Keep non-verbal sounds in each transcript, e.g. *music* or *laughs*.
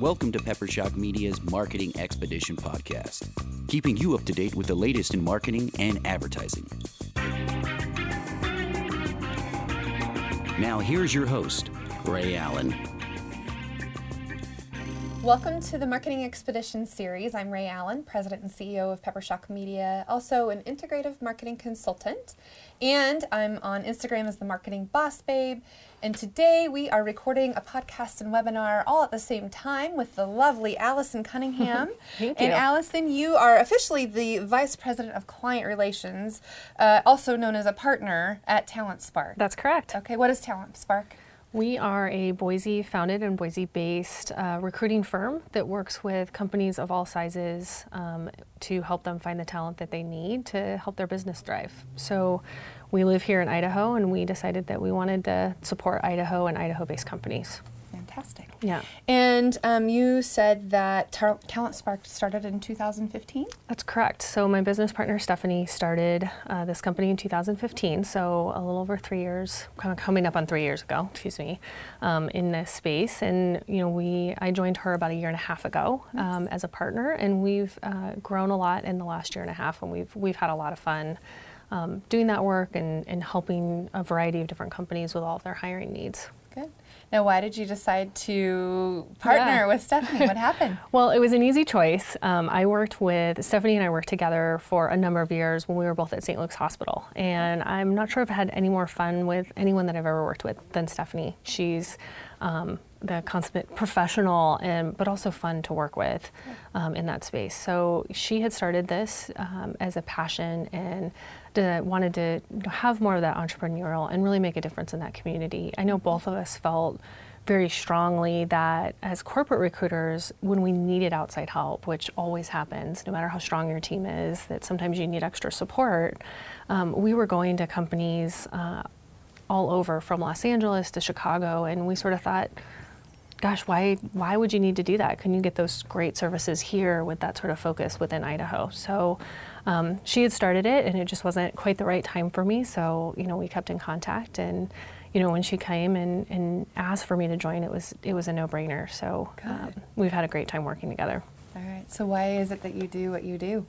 Welcome to Pepper Shock Media's Marketing Expedition podcast, keeping you up to date with the latest in marketing and advertising. Now, here's your host, Rhea Allen. Welcome to the Marketing Expedition series. I'm Rhea Allen, President and CEO of Pepper Shock Media, also an integrative marketing consultant. And I'm on Instagram as the Marketing Boss Babe. And today we are recording a podcast and webinar all at the same time with the lovely Allison Cunningham. *laughs* Thank and you. Allison, you are officially the Vice President of Client Relations, uh, also known as a partner at Talent Spark. That's correct. Okay, what is Talent Spark? We are a Boise founded and Boise based uh, recruiting firm that works with companies of all sizes um, to help them find the talent that they need to help their business thrive. So we live here in Idaho and we decided that we wanted to support Idaho and Idaho based companies. Yeah. And um, you said that Tar- Talent Spark started in 2015. That's correct. So my business partner Stephanie started uh, this company in 2015, so a little over three years, kind of coming up on three years ago. Excuse me, um, in this space, and you know we I joined her about a year and a half ago um, as a partner, and we've uh, grown a lot in the last year and a half, and we've we've had a lot of fun. Um, doing that work and, and helping a variety of different companies with all of their hiring needs. Now, why did you decide to partner Yeah. with Stephanie? What *laughs* happened? Well, it was an easy choice. Um, I worked with Stephanie and I worked together for a number of years when we were both at St. Luke's Hospital. And I'm not sure if I had any more fun with anyone that I've ever worked with than Stephanie. She's um, the consummate professional, and but also fun to work with um, in that space. So she had started this um, as a passion and wanted to have more of that entrepreneurial and really make a difference in that community. I know both of us felt very strongly that as corporate recruiters, when we needed outside help, which always happens, no matter how strong your team is, that sometimes you need extra support, um, we were going to companies uh, all over from Los Angeles to Chicago, and we sort of thought, gosh, why why would you need to do that? can't you get those great services here with that sort of focus within Idaho? So um, she had started it, and it just wasn't quite the right time for me. So you know, we kept in contact, and you know, when she came and, and asked for me to join, it was it was a no brainer. So um, we've had a great time working together. All right. So, why is it that you do what you do?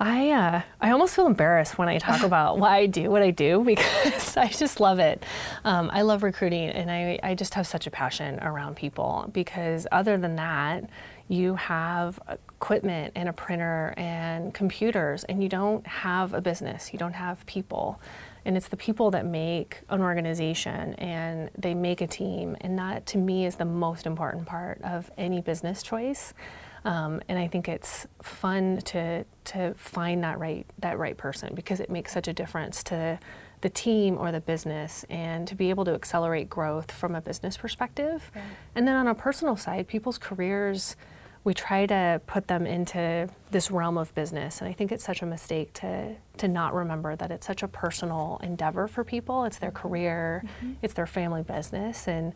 I uh, I almost feel embarrassed when I talk *laughs* about why I do what I do *laughs* because I just love it. Um, I love recruiting, and I, I just have such a passion around people. Because other than that, you have equipment and a printer and computers, and you don't have a business. You don't have people, and it's the people that make an organization and they make a team, and that to me is the most important part of any business choice. Um, and I think it's fun to to find that right that right person because it makes such a difference to the team or the business and to be able to accelerate growth from a business perspective. And then on a personal side, people's careers we try to put them into this realm of business. And I think it's such a mistake to to not remember that it's such a personal endeavor for people. It's their career, it's their family business. And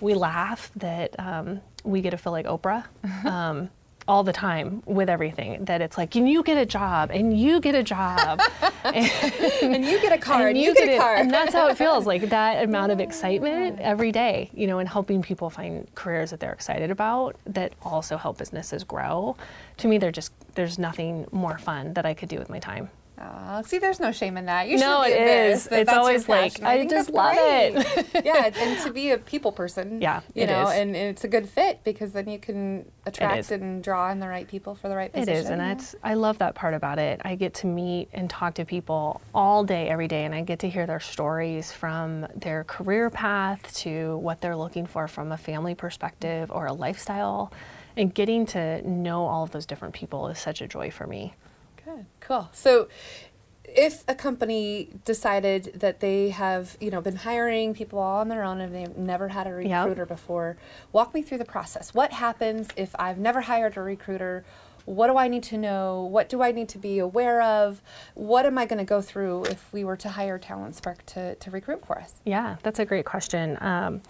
we laugh that um, we get to feel like Oprah. *laughs* Um, all the time with everything that it's like and you get a job and you get a job. *laughs* And you get a car, and, and you, get, a it- car. and that's how it feels like *laughs* that amount of excitement every day you know and helping people find careers that they're excited about that also help businesses grow. To me they're just there's nothing more fun that i could do with my time Aw, see, there's no shame in that. You No, should be it that It's always like, passion. I just love great. *laughs* *laughs* yeah, and to be a people person. Yeah, you it know, is. and, and it's a good fit because then you can attract and draw in the right people for the right It position. is, and that's I love that part about it. I get to meet and talk to people all day, every day, and I get to hear their stories from their career path to what they're looking for from a family perspective or a lifestyle. And getting to know all of those different people is such a joy for me. Good, cool. So, if a company decided that they have, you know, been hiring people all on their own and they've never had a Yep. recruiter before, walk me through the process. What happens if I've never hired a recruiter? What do I need to know? What do I need to be aware of? What am I going to go through if we were to hire Talent Spark to, to recruit for us? Yeah, that's a great question. Um,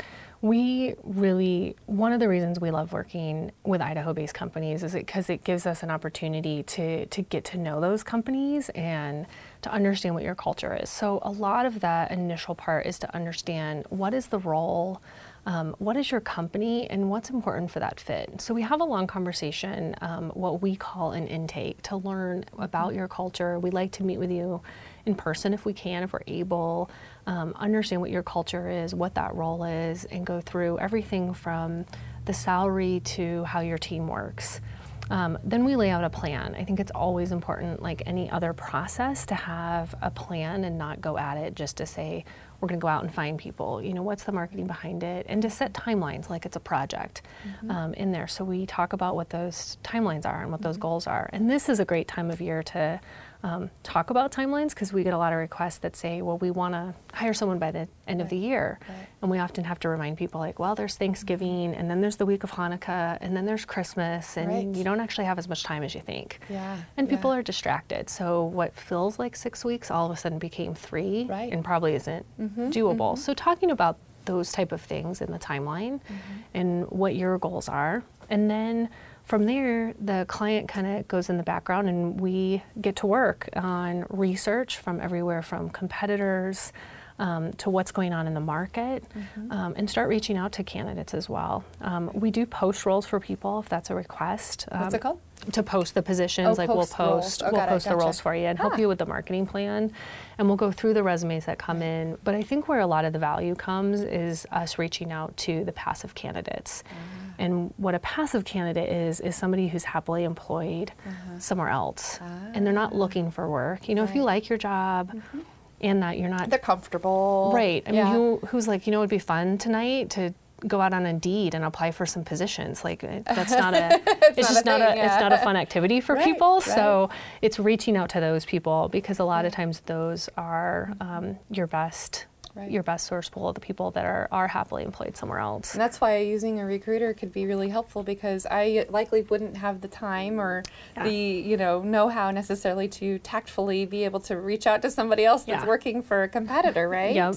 we really, one of the reasons we love working with Idaho based companies is because it gives us an opportunity to, to get to know those companies and to understand what your culture is. So, a lot of that initial part is to understand what is the role um, what is your company and what's important for that fit. So we have a long conversation, um, what we call an intake, to learn about your culture. We like to meet with you in person if we can, if we're able, um, understand what your culture is, what that role is, and go through everything from the salary to how your team works. Um, then we lay out a plan. I think it's always important, like any other process, to have a plan and not go at it just to say, we're going to go out and find people. You know, what's the marketing behind it? And to set timelines like it's a project mm-hmm. um, in there. So we talk about what those timelines are and what mm-hmm. those goals are. And this is a great time of year to um, talk about timelines because we get a lot of requests that say, well, we want to hire someone by the end right. of the year. Right. And we often have to remind people, like, well, there's Thanksgiving, and then there's the week of Hanukkah, and then there's Christmas, and right. you don't actually have as much time as you think. Yeah. And people yeah. are distracted. So what feels like six weeks all of a sudden became three and probably isn't mm-hmm. doable. Mm-hmm. So talking about those type of things in the timeline mm-hmm. and what your goals are. And then from there, the client kind of goes in the background and we get to work on research from everywhere from competitors um, to what's going on in the market mm-hmm. um, and start reaching out to candidates as well. Um, we do post roles for people if that's a request. What's it um, called? To post the positions, oh, like post we'll post, oh, we'll post it, the roles for you and help you with the marketing plan, and we'll go through the resumes that come in. But I think where a lot of the value comes is us reaching out to the passive candidates. Mm-hmm and what a passive candidate is, is somebody who's happily employed uh-huh. somewhere else. Ah. And they're not ah. looking for work. You know, right. if you like your job mm-hmm. and that you're not. They're comfortable. Right. I yeah. mean, who, who's like, you know, it'd be fun tonight to go out on Indeed and apply for some positions. Like that's not a, *laughs* it's, it's, just not a yeah. it's not a fun activity for *laughs* right, people. Right. So it's reaching out to those people because a lot of times those are um, your best right. your best source pool of the people that are, are happily employed somewhere else. And that's why using a recruiter could be really helpful because I likely wouldn't have the time or yeah. the you know know-how necessarily to tactfully be able to reach out to somebody else that's yeah. working for a competitor, right? Yep.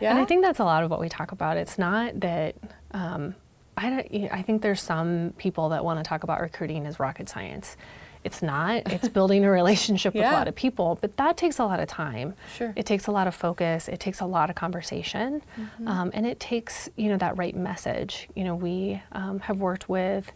Yeah. And I think that's a lot of what we talk about. It's not that. Um, I, I think there's some people that want to talk about recruiting as rocket science. It's not. *laughs* It's building a relationship yeah. with a lot of people, but that takes a lot of time. Sure. It takes a lot of focus. It takes a lot of conversation, mm-hmm. um, and it takes you know that right message. You know, we um, have worked with.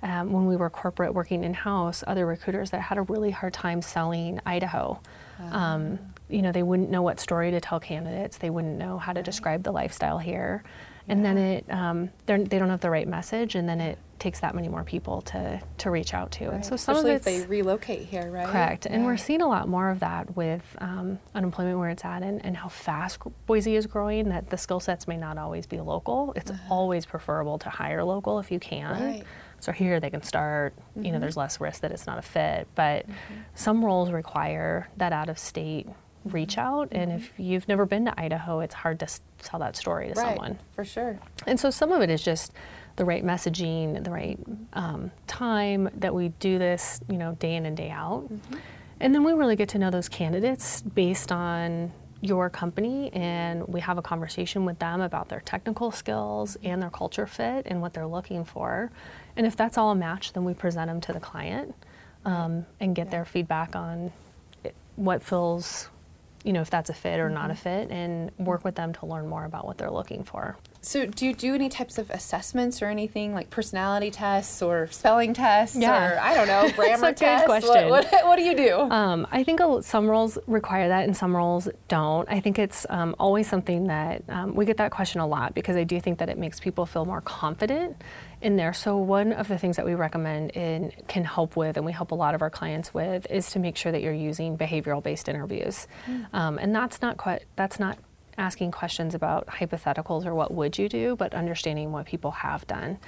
Um, when we were corporate working in house, other recruiters that had a really hard time selling Idaho. Uh-huh. you know, they wouldn't know what story to tell candidates. They wouldn't know how to describe the lifestyle here, and yeah. then it um, they don't have the right message, and then it takes that many more people to, to reach out to. Right. And so some Especially of it's if they relocate here, right? Correct. Yeah. And we're seeing a lot more of that with um, unemployment where it's at and, and how fast Boise is growing, that the skill sets may not always be local. It's uh-huh. always preferable to hire local if you can. Right. So here they can start, mm-hmm. you know, mm-hmm. there's less risk that it's not a fit. But mm-hmm. some roles require that out of state reach mm-hmm. out. And if mm-hmm. you've never been to Idaho, it's hard to tell that story to right. someone. For sure. And so some of it is just the right messaging, the right um, time that we do this, you know, day in and day out. Mm-hmm. And then we really get to know those candidates based on your company and we have a conversation with them about their technical skills and their culture fit and what they're looking for. And if that's all a match, then we present them to the client um, and get yeah. their feedback on what feels, you know, if that's a fit or mm-hmm. not a fit and work with them to learn more about what they're looking for. So, do you do any types of assessments or anything like personality tests or spelling tests yeah. or I don't know *laughs* grammar tests? Question. What, what, *laughs* what, do you do? Um, I think some roles require that and some roles don't. I think it's um, always something that um, we get that question a lot because I do think that it makes people feel more confident in there. So one of the things that we recommend and can help with, and we help a lot of our clients with, is to make sure that you're using behavioral-based interviews, mm. um, and that's not quite that's not asking questions about hypotheticals or what would you do, but understanding what people have done.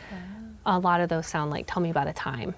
A lot of those sound like, tell me about a time.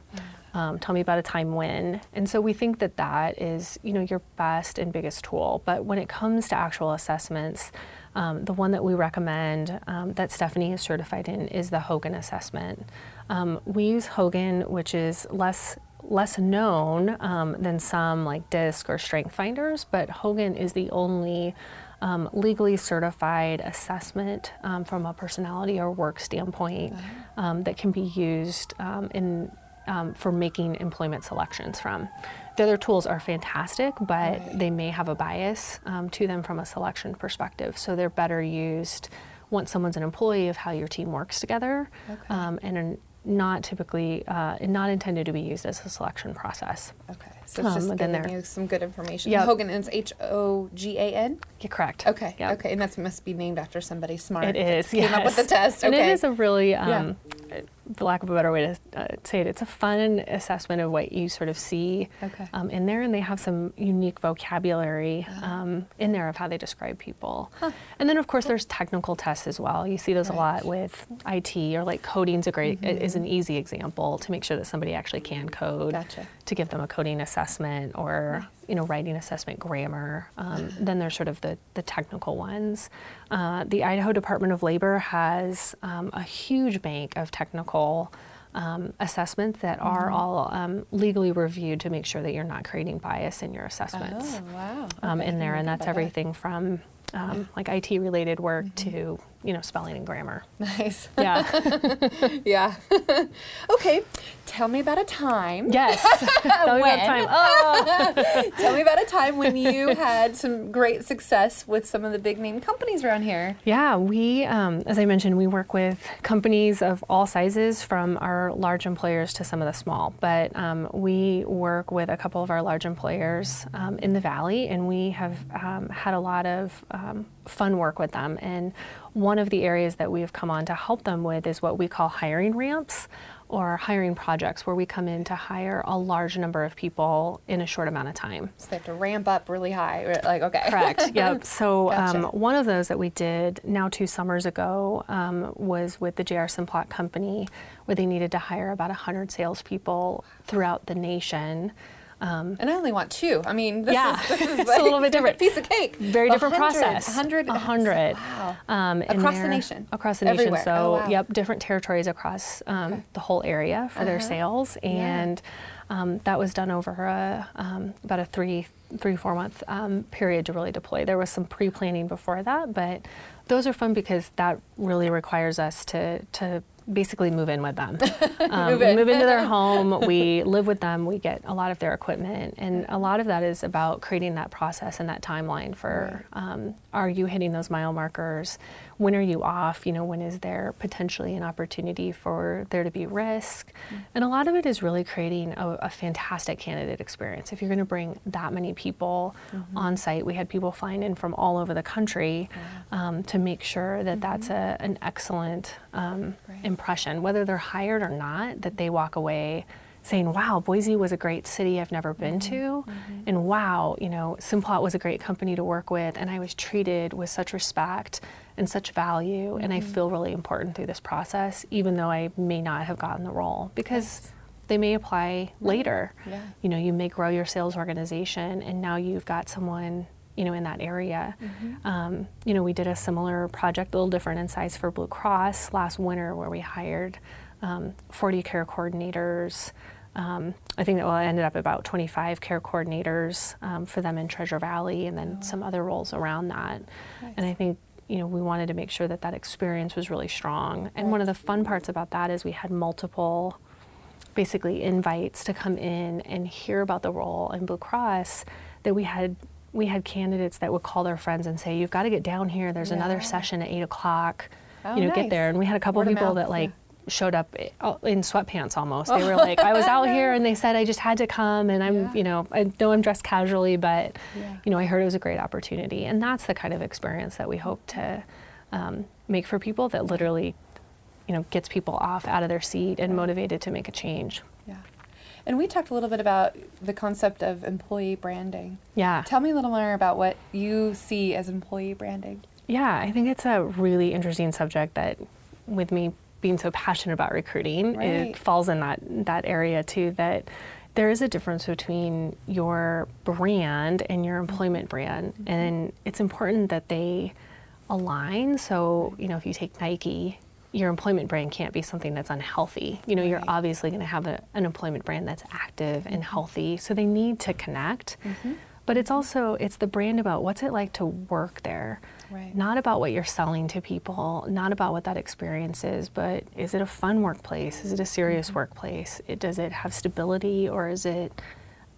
Um, tell me about a time when. And so we think that that is, you know, your best and biggest tool. But when it comes to actual assessments, um, the one that we recommend um, that Stephanie is certified in is the Hogan assessment. Um, we use Hogan, which is less less known um, than some like DISC or Strength Finders, but Hogan is the only um, legally certified assessment um, from a personality or work standpoint um, that can be used um, in um, for making employment selections from. The other tools are fantastic, but right. they may have a bias um, to them from a selection perspective. So they're better used once someone's an employee of how your team works together, Okay. um, and are not typically uh, not intended to be used as a selection process. Okay, so it's just giving there. you some good information. Yep. Hogan is H O G A N. You're correct. Okay, Yep. okay, and that must be named after somebody smart. It is. Came yes. up with the test. Okay. And it is a really, um, for lack of a better way to uh, say it, it's a fun assessment of what you sort of see Okay. um, in there, and they have some unique vocabulary Ah. um, in there of how they describe people. And then, of course, there's technical tests as well. You see those a lot with IT, or like coding's a great is an easy example to make sure that somebody actually can code. Gotcha. To give them a coding assessment or you know writing assessment, grammar. Um, then there's sort of the the technical ones. Uh, the Idaho Department of Labor has um, a huge bank of technical. Um, assessments that are all um, legally reviewed to make sure that you're not creating bias in your assessments Oh wow. um, Okay, in there, and that's about that. everything from um, like IT related work Mm-hmm. to you know spelling and grammar. *laughs* Nice. Yeah. *laughs* yeah. *laughs* okay. Tell me about a time. yes. Tell me about When? time. Oh. Tell me about a time when you had some great success with some of the big name companies around here. Yeah, we, um, as I mentioned, we work with companies of all sizes, from our large employers to some of the small. But um, we work with a couple of our large employers um, in the valley, and we have um, had a lot of um, fun work with them. And one of the areas that we have come on to help them with is what we call hiring ramps or hiring projects, where we come in to hire a large number of people in a short amount of time. So they have to ramp up really high. Like okay. Correct. *laughs* Yep. So Gotcha. um, one of those that we did now two summers ago um, was with the JR Simplot company, where they needed to hire about 100 salespeople throughout the nation. Um, And I only want two. I mean, this Yeah. is, this is *laughs* It's a little bit different. *laughs* Piece of cake. very A different hundred- process. A hundred. A hundred. Wow. Um, Across the nation? Across the nation. So, Oh, wow. yep, different territories across um, Okay. the whole area for their Uh-huh. sales, and um, that was done over a, um, about a three, three, four month um, period to really deploy. There was some pre-planning before that, but those are fun because that really requires us to to basically move in with them. *laughs* Um, Move we in. move into their *laughs* home, we live with them, we get a lot of their equipment, and a lot of that is about creating that process and that timeline for um, are you hitting those mile markers? When are you off? You know, when is there potentially an opportunity for there to be risk? Mm-hmm. And a lot of it is really creating a, a fantastic candidate experience. If you're going to bring that many people mm-hmm. on site, we had people flying in from all over the country um, to make sure that mm-hmm. that's a, an excellent um, Right. impression, whether they're hired or not, that they walk away saying, wow, Boise was a great city I've never been to. And wow, you know, Simplot was a great company to work with. And I was treated with such respect and such value. And I feel really important through this process, even though I may not have gotten the role because they may apply later. Yeah. You know, you may grow your sales organization and now you've got someone you know, in that area. Um, you know, we did a similar project, a little different in size for Blue Cross last winter, where we hired um, 40 care coordinators. Um, I think that well, it ended up about 25 care coordinators um, for them in Treasure Valley, and then some other roles around that. And I think you know we wanted to make sure that that experience was really strong. And one of the fun parts about that is we had multiple basically invites to come in and hear about the role in Blue Cross that we had we had candidates that would call their friends and say, You've got to get down here. There's another session at eight o'clock. Oh, you know, get there. And we had a couple Word of people that like yeah. Showed up in sweatpants almost. They were like, I was out here and they said I just had to come and I'm, Yeah. you know, I know I'm dressed casually, but Yeah. you know, I heard it was a great opportunity. And that's the kind of experience that we hope to um, make for people that literally, you know, gets people off out of their seat and motivated to make a change. Yeah. And we talked a little bit about the concept of employee branding. Yeah. Tell me a little more about what you see as employee branding. Yeah, I think it's a really interesting subject that, with me being so passionate about recruiting, Right. it falls in that that area too. That there is a difference between your brand and your employment brand, mm-hmm. and it's important that they align. So, you know, if you take Nike, your employment brand can't be something that's unhealthy. You know, you're obviously going to have a, an employment brand that's active and mm-hmm. healthy. So they need to connect. Mm-hmm. But it's also it's the brand about what's it like to work there. Right. Not about what you're selling to people, not about what that experience is, but is it a fun workplace? Is it a serious workplace? It, does it have stability or is it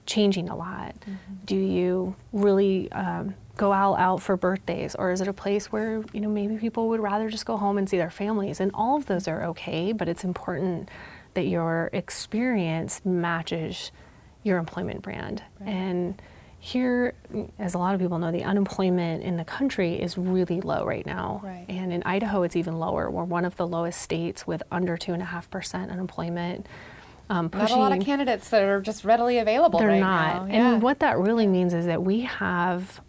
changing a lot? Do you really um, go all out for birthdays or is it a place where you know maybe people would rather just go home and see their families and all of those are okay but it's important that your experience matches your employment brand right. and here as a lot of people know the unemployment in the country is really low right now right. and in idaho it's even lower we're one of the lowest states with under 2.5% unemployment um, pushing, not a lot of candidates that are just readily available they're right not yeah. and what that really means is that we have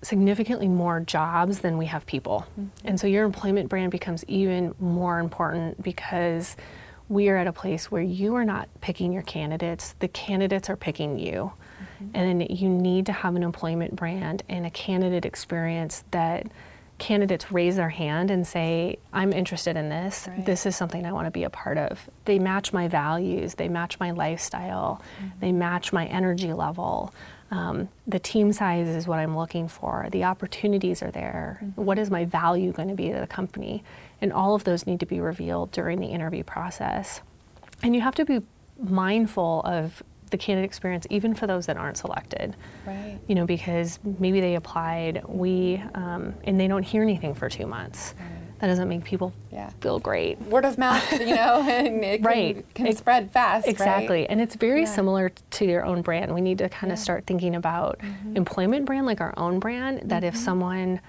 significantly more jobs than we have people. Mm-hmm. And so your employment brand becomes even more important because we are at a place where you are not picking your candidates, the candidates are picking you. Mm-hmm. And you need to have an employment brand and a candidate experience that candidates raise their hand and say, I'm interested in this. Right. This is something I want to be a part of. They match my values, they match my lifestyle, mm-hmm. they match my energy level. Um, the team size is what I'm looking for. The opportunities are there. Mm-hmm. What is my value going to be to the company? And all of those need to be revealed during the interview process. And you have to be mindful of the candidate experience, even for those that aren't selected. Right. You know, because maybe they applied, we, um, and they don't hear anything for two months. Right that doesn't make people yeah. feel great. Word of mouth, you know, *laughs* and it right. can, can it, spread fast. Exactly. Right? And it's very yeah. similar to your own brand. We need to kind of start thinking about mm-hmm. employment brand like our own brand, that mm-hmm. if someone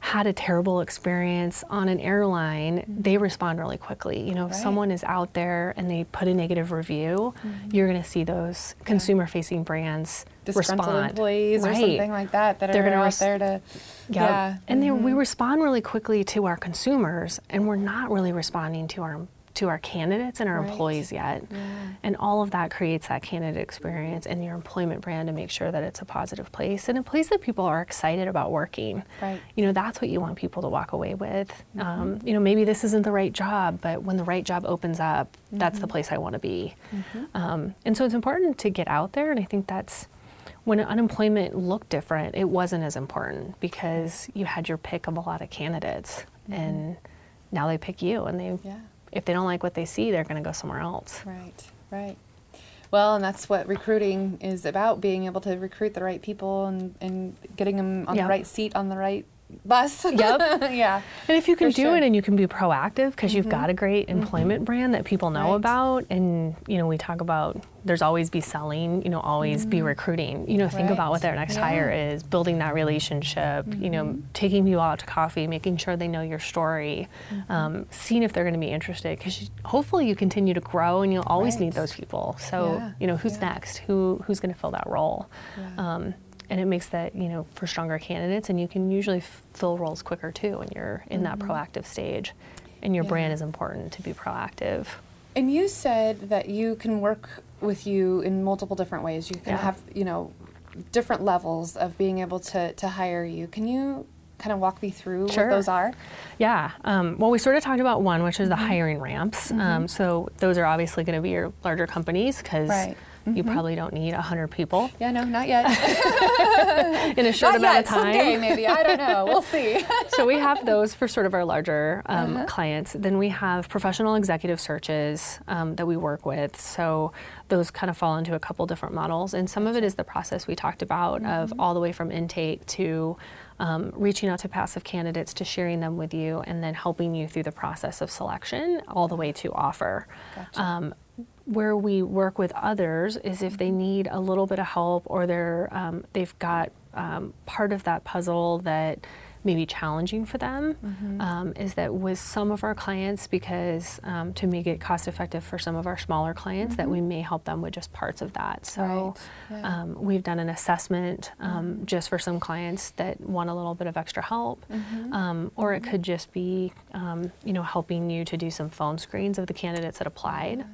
had a terrible experience on an airline, mm-hmm. they respond really quickly. You know, if someone is out there and they put a negative review, mm-hmm. you're going to see those consumer facing brands disgruntled respond. employees right. or something like that that They're are gonna out res- there to yep. yeah and mm-hmm. we respond really quickly to our consumers and we're not really responding to our to our candidates and our right. employees yet. Yeah. And all of that creates that candidate experience and your employment brand to make sure that it's a positive place and a place that people are excited about working. Right. You know, that's what you want people to walk away with. Mm-hmm. Um, you know, maybe this isn't the right job, but when the right job opens up, mm-hmm. that's the mm-hmm. place I want to be. Mm-hmm. Um, and so it's important to get out there, and I think that's when unemployment looked different, it wasn't as important because you had your pick of a lot of candidates, mm-hmm. and now they pick you, and they yeah if they don't like what they see, they're going to go somewhere else. Right, right. Well, and that's what recruiting is about being able to recruit the right people and, and getting them on the right seat on the right bus. *laughs* Yep. yeah. And if you can do sure. it and you can be proactive because mm-hmm. you've got a great mm-hmm. employment mm-hmm. brand that people know right. about, and you know we talk about there's always be selling, you know, always mm-hmm. be recruiting. You know, think right. about what their next yeah. hire is, building that relationship. You know, mm-hmm. taking people out to coffee, making sure they know your story, mm-hmm. um, seeing if they're going to be interested because hopefully you continue to grow and you'll always right. need those people. So yeah. you know, who's yeah. next? Who who's going to fill that role? Um, and it makes that you know for stronger candidates and you can usually fill roles quicker too when you're in mm-hmm. that proactive stage and your yeah. brand is important to be proactive and you said that you can work with you in multiple different ways you can yeah. have you know different levels of being able to, to hire you can you kind of walk me through sure. what those are? Yeah. Um, well, we sort of talked about one, which is mm-hmm. the hiring ramps. Mm-hmm. Um, so those are obviously going to be your larger companies because right. Mm-hmm. You probably don't need 100 people. Yeah, no, not yet. *laughs* in a short not amount yet. of time. Someday, maybe. I don't know. We'll see. *laughs* so we have those for sort of our larger um, uh-huh. clients. Then we have professional executive searches um, that we work with. So those kind of fall into a couple different models. And some of it is the process we talked about mm-hmm. of all the way from intake to um, reaching out to passive candidates to sharing them with you and then helping you through the process of selection all the way to offer. Gotcha. Um, where we work with others is if they need a little bit of help or they're um, they've got um, part of that puzzle that may be challenging for them mm-hmm. um, is that with some of our clients because um, to make it cost effective for some of our smaller clients mm-hmm. that we may help them with just parts of that so right. yeah. Um, we've done an assessment um, mm-hmm. just for some clients that want a little bit of extra help mm-hmm. or it mm-hmm. could just be you know helping you to do some phone screens of the candidates that applied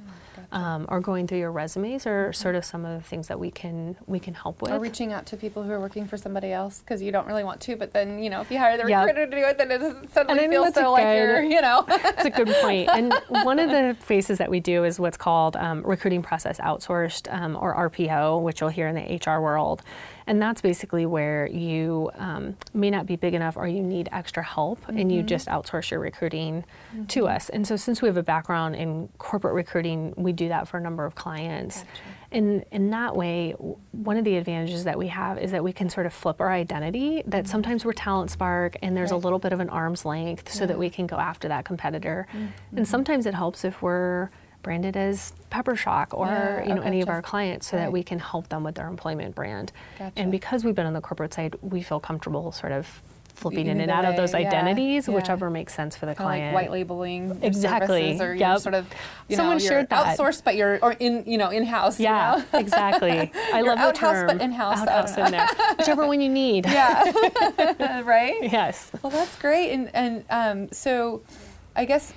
um, or going through your resumes are mm-hmm. sort of some of the things that we can we can help with. Or reaching out to people who are working for somebody else because you don't really want to, but then you know if you hire the recruiter yep. to do it, then it suddenly feels so like you're you know. *laughs* It's a good point. And *laughs* one of the phases that we do is what's called um, recruiting process outsourced um, or RPO, which you'll hear in the HR world. And that's basically where you um, may not be big enough or you need extra help mm-hmm. and you mm-hmm. just outsource your recruiting mm-hmm. to us. And so, since we have a background in corporate recruiting, we do that for a number of clients. Gotcha. in in that way, one of the advantages that we have is that we can sort of flip our identity. That sometimes we're Talent Spark, and there's a little bit of an arm's length, so that we can go after that competitor. And sometimes it helps if we're branded as Pepper Shock or Yeah, you know okay, any of our clients, so that we can help them with their employment brand. Gotcha. And because we've been on the corporate side, we feel comfortable sort of flipping in and out of those way, yeah, identities, yeah. whichever makes sense for the Kind of client. like white labeling Exactly, or yep. sort of you Someone know shared that. outsourced but you're or in you know in house Yeah, you know? *laughs* exactly. I love the outhouse, term. but in-house, I don't Outhouse in there. Whichever one you need. yeah *laughs* *laughs* right Yes. well that's great and and um, so I guess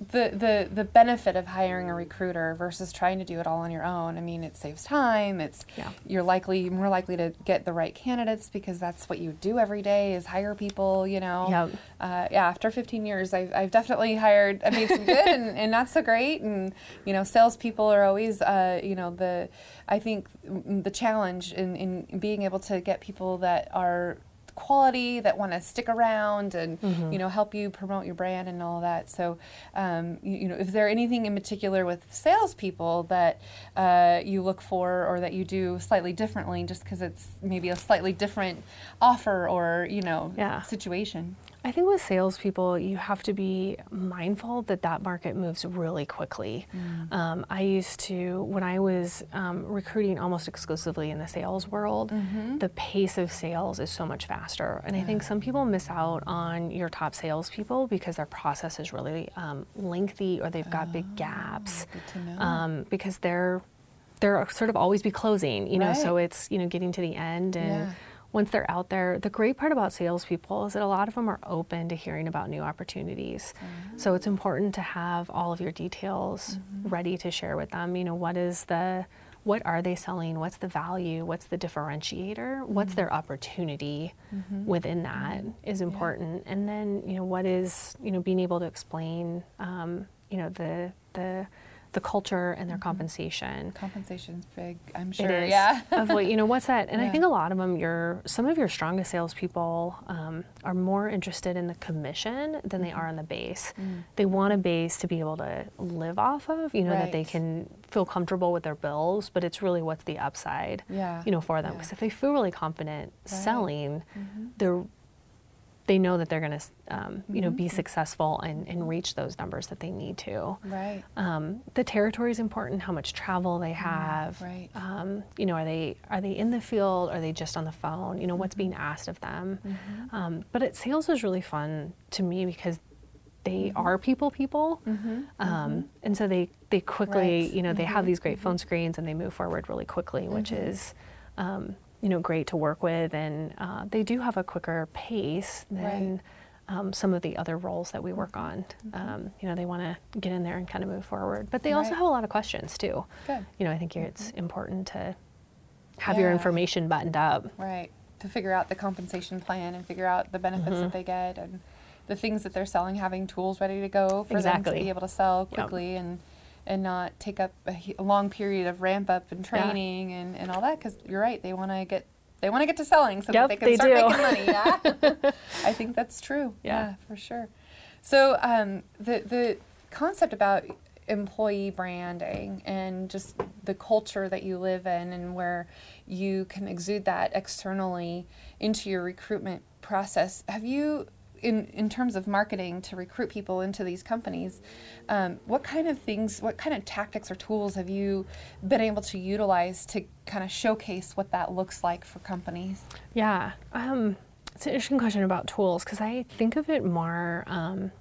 the, the the benefit of hiring a recruiter versus trying to do it all on your own I mean it saves time it's Yeah. you're likely more likely to get the right candidates because that's what you do every day is hire people you know Yep. uh, yeah, after 15 years, I've, I've definitely hired, I made some good and, and not so great. And, you know, salespeople are always, uh, you know, the, I think the challenge in, in being able to get people that are quality, that want to stick around and, you know, help you promote your brand and all that. So, um, you, you know, is there anything in particular with salespeople that uh, you look for or that you do slightly differently just because it's maybe a slightly different offer or, you know, Yeah. situation? I think with salespeople, you have to be mindful that that market moves really quickly. Mm. Um, I used to, when I was um, recruiting almost exclusively in the sales world, Mm-hmm. the pace of sales is so much faster. And I think some people miss out on your top salespeople because their process is really um, lengthy or they've got big gaps. Oh, to know. Um, because they're they're sort of always be closing, you know. So it's you know getting to the end and Yeah. Once they're out there, the great part about salespeople is that a lot of them are open to hearing about new opportunities. So it's important to have all of your details mm-hmm. ready to share with them. You know, what is the what are they selling? What's the value? What's the differentiator? What's their mm-hmm. opportunity mm-hmm. within that is important. And then, you know, what is, you know, being able to explain, um, you know, the, the, the culture and their compensation. Compensation's big, I'm sure. is. Yeah. *laughs* of what you know, what's that? And I think a lot of them, your some of your strongest salespeople um, are more interested in the commission than they are in the base. Mm. They want a base to be able to live off of. You know that they can feel comfortable with their bills, but it's really what's the upside. Yeah, You know, for them yeah. because if they feel really confident Right. Mm-hmm. selling, they're they know that they're going to, um, you know, be successful and, and reach those numbers that they need to. Right. Um, the territory is important. How much travel they have. Mm, right. Um, you know, are they are they in the field? Are they just on the phone? You know, what's being Mm-hmm. asked of them. Um, but it, sales is really fun to me because they Mm-hmm. are people people, um, and so they they quickly Right. you know they have these great phone screens and they move forward really quickly, which Mm-hmm. is. Um, you know, great to work with, and uh, they do have a quicker pace than Right. Mm-hmm. um, some of the other roles that we work on. Um, you know, they want to get in there and kind of move forward, but they also have a lot of questions too. Good. You know, I think it's important to have your information buttoned up. Right. To figure out the compensation plan and figure out the benefits Mm-hmm. that they get and the things that they're selling, having tools ready to go for them to be able to sell Yep. quickly and and not take up a, a long period of ramp up and Yeah. training and, and all that because you're right they want to get they want to get to selling so Yep, that they can they start do. making money yeah *laughs* *laughs* I think that's true Yeah. for sure so um, the the concept about employee branding and just the culture that you live in and where you can exude that externally into your recruitment process have you in, in terms of marketing to recruit people into these companies um, what kind of things what kind of tactics or tools have you been able to utilize to kind of showcase what that looks like for companies Yeah. Um, it's an interesting question about tools because I think of it more um,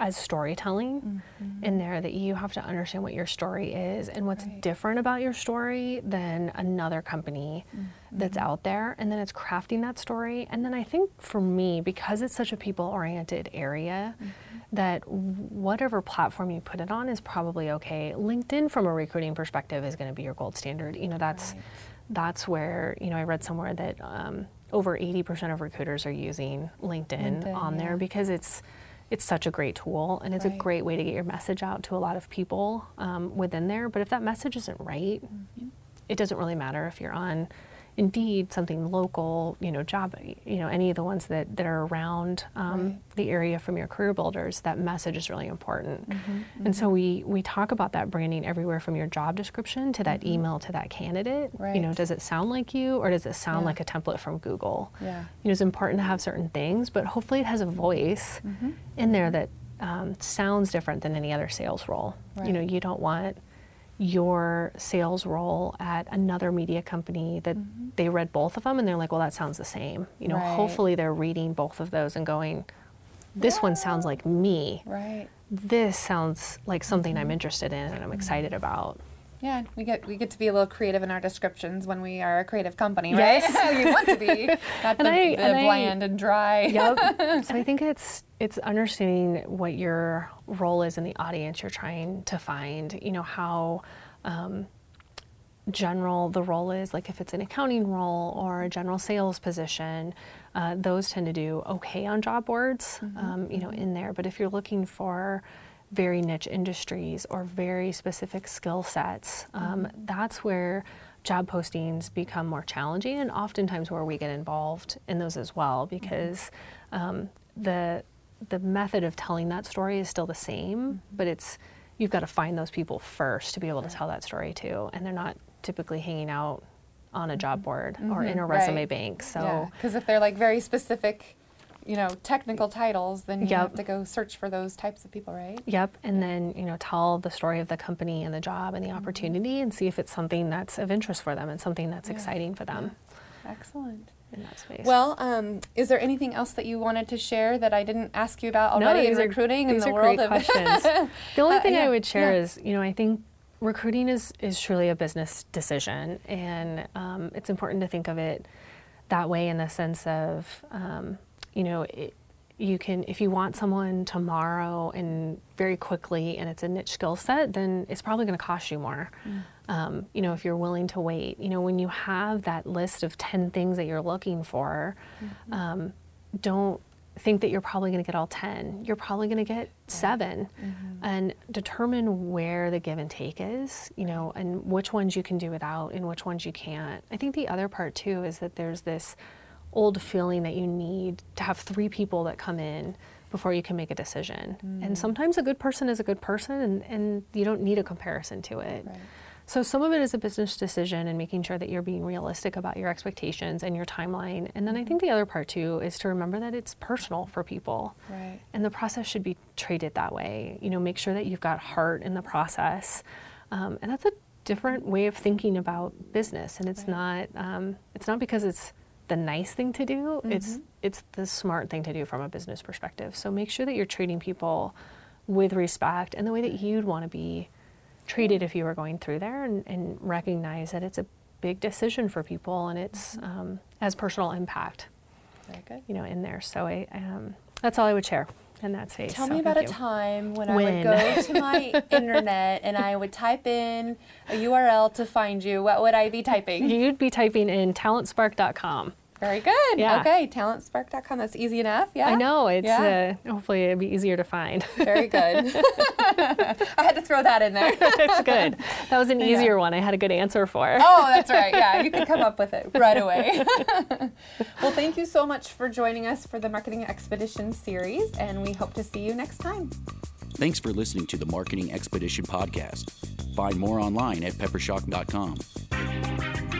as storytelling mm-hmm. in there that you have to understand what your story is and what's Right. different about your story than another company mm-hmm. that's out there. And then it's crafting that story. And then I think for me, because it's such a people oriented area, mm-hmm. that whatever platform you put it on is probably okay. LinkedIn, from a recruiting perspective, is going to be your gold standard. You know, that's Right. that's where you know I read somewhere that um, over 80% of recruiters are using LinkedIn, LinkedIn, on there yeah. because it's it's such a great tool and it's a great way to get your message out to a lot of people um, within there. But if that message isn't right, Mm-hmm. it doesn't really matter if you're on Indeed, something local, you know, job, you know, any of the ones that, that are around um, Right. the area from your career builders, that message is really important. Mm-hmm, And so we, we talk about that branding everywhere from your job description to that email to that candidate. You know, does it sound like you or does it sound Yeah. like a template from Google? Yeah. You know, it's important to have certain things, but hopefully it has a voice Mm-hmm. in there that um, sounds different than any other sales role. You know, you don't want your sales role at another media company that they read both of them and they're like, well, that sounds the same. You know, Mm-hmm. Right. hopefully they're reading both of those and going, this one sounds like me. Right. This sounds like something Mm-hmm. I'm interested in and I'm excited about. Yeah, we get we get to be a little creative in our descriptions when we are a creative company, right? *laughs* Yes. you want to be, *laughs* not And the, I- the and I- bland and dry. Yep. *laughs* so I think it's it's understanding what your role is in the audience you're trying to find. You know how um, general the role is. Like if it's an accounting role or a general sales position, uh, those tend to do okay on job boards. Um, you know, in there. But if you're looking for very niche industries or very specific skill sets, um, that's where job postings become more challenging and oftentimes where we get involved in those as well because um, the the method of telling that story is still the same but it's you've got to find those people first to be able to tell that story too and they're not typically hanging out on a job board or in a Mhm, resume right. bank so because if they're like very specific, you know, technical titles, then you Yep. have to go search for those types of people, right? Yep, and then you know tell the story of the company and the job and the opportunity, and see if it's something that's of interest for them and something that's Yeah, exciting for them Excellent. in that space. Well, um, is there anything else that you wanted to share that I didn't ask you about No, already in these are- recruiting in the world of questions. *laughs* the only Uh, thing yeah, I would share yeah. is, you know, I think recruiting is is truly a business decision, and um, it's important to think of it that way in the sense of, um, you know, it, you can if you want someone tomorrow and very quickly, and it's a niche skill set, then it's probably going to cost you more. Um, you know, if you're willing to wait, you know, when you have that list of ten things that you're looking for, um, don't think that you're probably going to get all 10 you're probably going to get 7 and determine where the give and take is you know and which ones you can do without and which ones you can't. I think the other part too is that there's this old feeling that you need to have three people that come in before you can make a decision and sometimes a good person is a good person and, and you don't need a comparison to it Right. so some of it is a business decision and making sure that you're being realistic about your expectations and your timeline. And then I think the other part too is to remember that it's personal for people. Right. And the process should be treated that way. You know, make sure that you've got heart in the process. Um, and that's a different way of thinking about business. And it's not um, it's not because it's the nice thing to do. It's it's the smart thing to do from a business perspective. So make sure that you're treating people with respect and the way that you'd want to be treated if you were going through there and, and recognize that it's a big decision for people and it's um, has personal impact Very good. you know in there so I, um, that's all i would share in that space Tell So me about a you. time when, I would go *laughs* to my internet and I would type in a URL to find you. What would I be typing? you'd be typing in talentspark.com Very good. Yeah. Okay, talentspark.com. That's easy enough. Yeah. i know it's Yeah. uh, hopefully it'd be easier to find Very good. *laughs* *laughs* I had to throw that in there. *laughs* it's good that was an Yeah. easier one i had a good answer for Oh, that's right. Yeah, you could come up with it right away. well, thank you so much for joining us for the Marketing Expedition series, and we hope to see you next time. Thanks for listening to the Marketing Expedition Podcast. Find more online at peppershock.com.